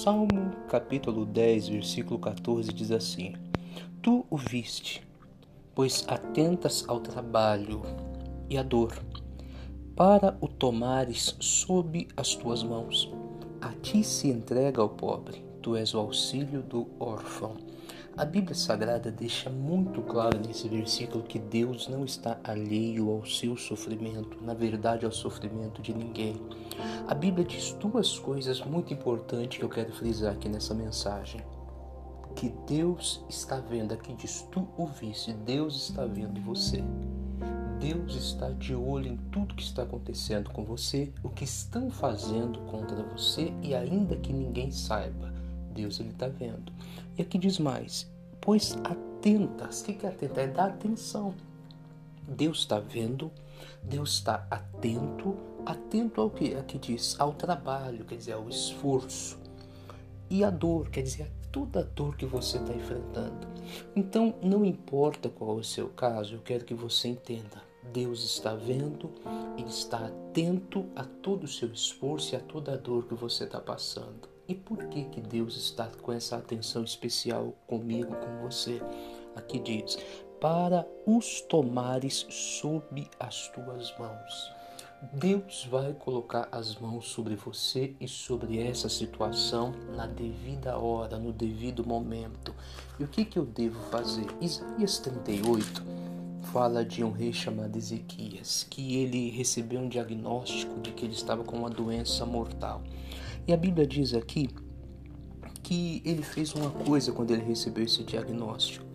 Salmo capítulo 10, versículo 14 diz assim: Tu o viste, pois atentas ao trabalho e à dor, para o tomares sob as tuas mãos. A ti se entrega ao pobre, tu és o auxílio do órfão. A Bíblia Sagrada deixa muito claro nesse versículo que Deus não está alheio ao seu sofrimento, na verdade, ao sofrimento de ninguém. A Bíblia diz duas coisas muito importantes que eu quero frisar aqui nessa mensagem. Que Deus está vendo, aqui diz tu o viste, Deus está vendo você. Deus está de olho em tudo que está acontecendo com você, o que estão fazendo contra você e ainda que ninguém saiba. Deus ele está vendo. E aqui diz mais: pois atentas. O que é atentar? É dar atenção. Deus está vendo, Deus está atento, atento ao que aqui diz, ao trabalho, quer dizer, ao esforço. E a dor, quer dizer, a toda a dor que você está enfrentando. Então, não importa qual é o seu caso, eu quero que você entenda. Deus está vendo, Ele está atento a todo o seu esforço e a toda a dor que você está passando. E por que que Deus está com essa atenção especial comigo, com você? Aqui diz: para os tomares sob as tuas mãos. Deus vai colocar as mãos sobre você e sobre essa situação na devida hora, no devido momento. E o que, que eu devo fazer? Isaías 38 fala de um rei chamado Ezequias, que ele recebeu um diagnóstico de que ele estava com uma doença mortal. E a Bíblia diz aqui que ele fez uma coisa quando ele recebeu esse diagnóstico.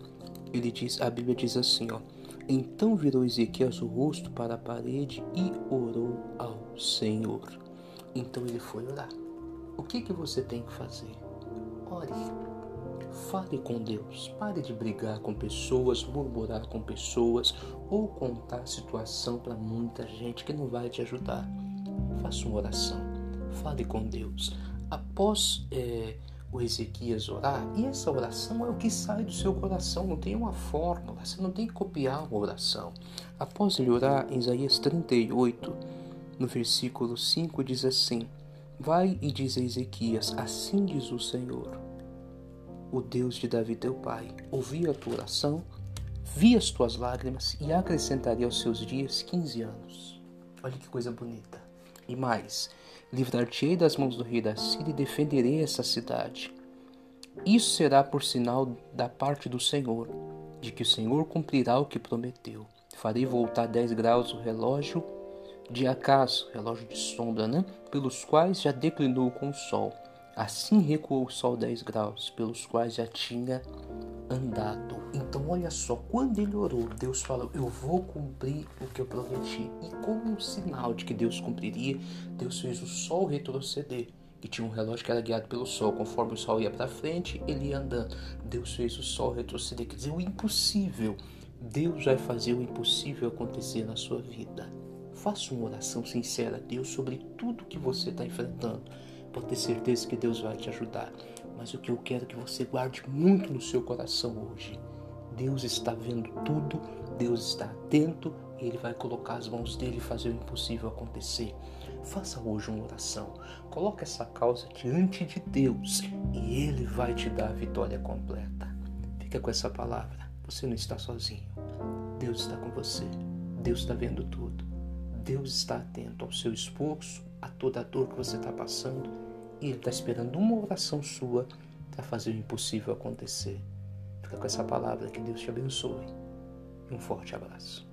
Ele diz, a Bíblia diz assim, ó: Então virou Ezequias o rosto para a parede e orou ao Senhor. Então ele foi orar. O que que você tem que fazer? Ore. Fale com Deus. Pare de brigar com pessoas, murmurar com pessoas ou contar a situação para muita gente que não vai te ajudar. Faça uma oração fale com Deus. Após é, o Ezequias orar, e essa oração é o que sai do seu coração, não tem uma fórmula, você não tem que copiar uma oração. Após ele orar, em Isaías 38, no versículo 5, diz assim: Vai e diz a Ezequias: Assim diz o Senhor, o Deus de Davi teu pai, ouvi a tua oração, vi as tuas lágrimas e acrescentaria aos seus dias 15 anos. Olha que coisa bonita. E mais, livrar-te-ei das mãos do rei da Síria e defenderei essa cidade. Isso será por sinal da parte do Senhor, de que o Senhor cumprirá o que prometeu. Farei voltar 10 graus o relógio de acaso, relógio de sombra, né? pelos quais já declinou com o sol. Assim recuou o sol 10 graus, pelos quais já tinha andado. Olha só, quando ele orou, Deus falou: Eu vou cumprir o que eu prometi. E como um sinal de que Deus cumpriria, Deus fez o sol retroceder. Que tinha um relógio que era guiado pelo sol. Conforme o sol ia para frente, ele ia andando. Deus fez o sol retroceder. Quer dizer, o impossível. Deus vai fazer o impossível acontecer na sua vida. Faça uma oração sincera a Deus sobre tudo que você está enfrentando. Pode ter certeza que Deus vai te ajudar. Mas o que eu quero é que você guarde muito no seu coração hoje. Deus está vendo tudo, Deus está atento e Ele vai colocar as mãos dele e fazer o impossível acontecer. Faça hoje uma oração. Coloque essa causa diante de Deus e Ele vai te dar a vitória completa. Fica com essa palavra. Você não está sozinho. Deus está com você. Deus está vendo tudo. Deus está atento ao seu esforço, a toda a dor que você está passando e Ele está esperando uma oração sua para fazer o impossível acontecer. Fica com essa palavra, que Deus te abençoe. Um forte abraço.